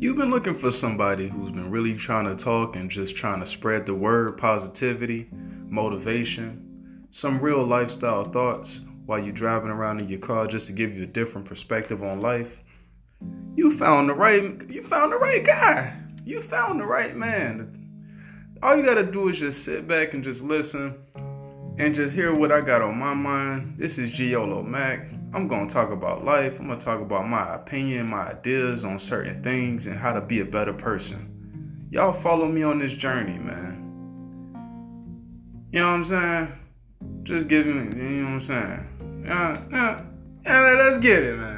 You've been looking for somebody who's been really trying to talk and just trying to spread the word, positivity, motivation, some real lifestyle thoughts while you're driving around in your car just to give you a different perspective on life. You found the right you found the right guy. You found the right man. All you gotta do is just sit back and just listen and just hear what I got on my mind. This is Giolo Mac. I'm going to talk about life. I'm going to talk about my opinion, my ideas on certain things, and how to be a better person. Y'all follow me on this journey, man. You know what I'm saying? Just give me, you know what I'm saying? Yeah, yeah, yeah, let's get it, man.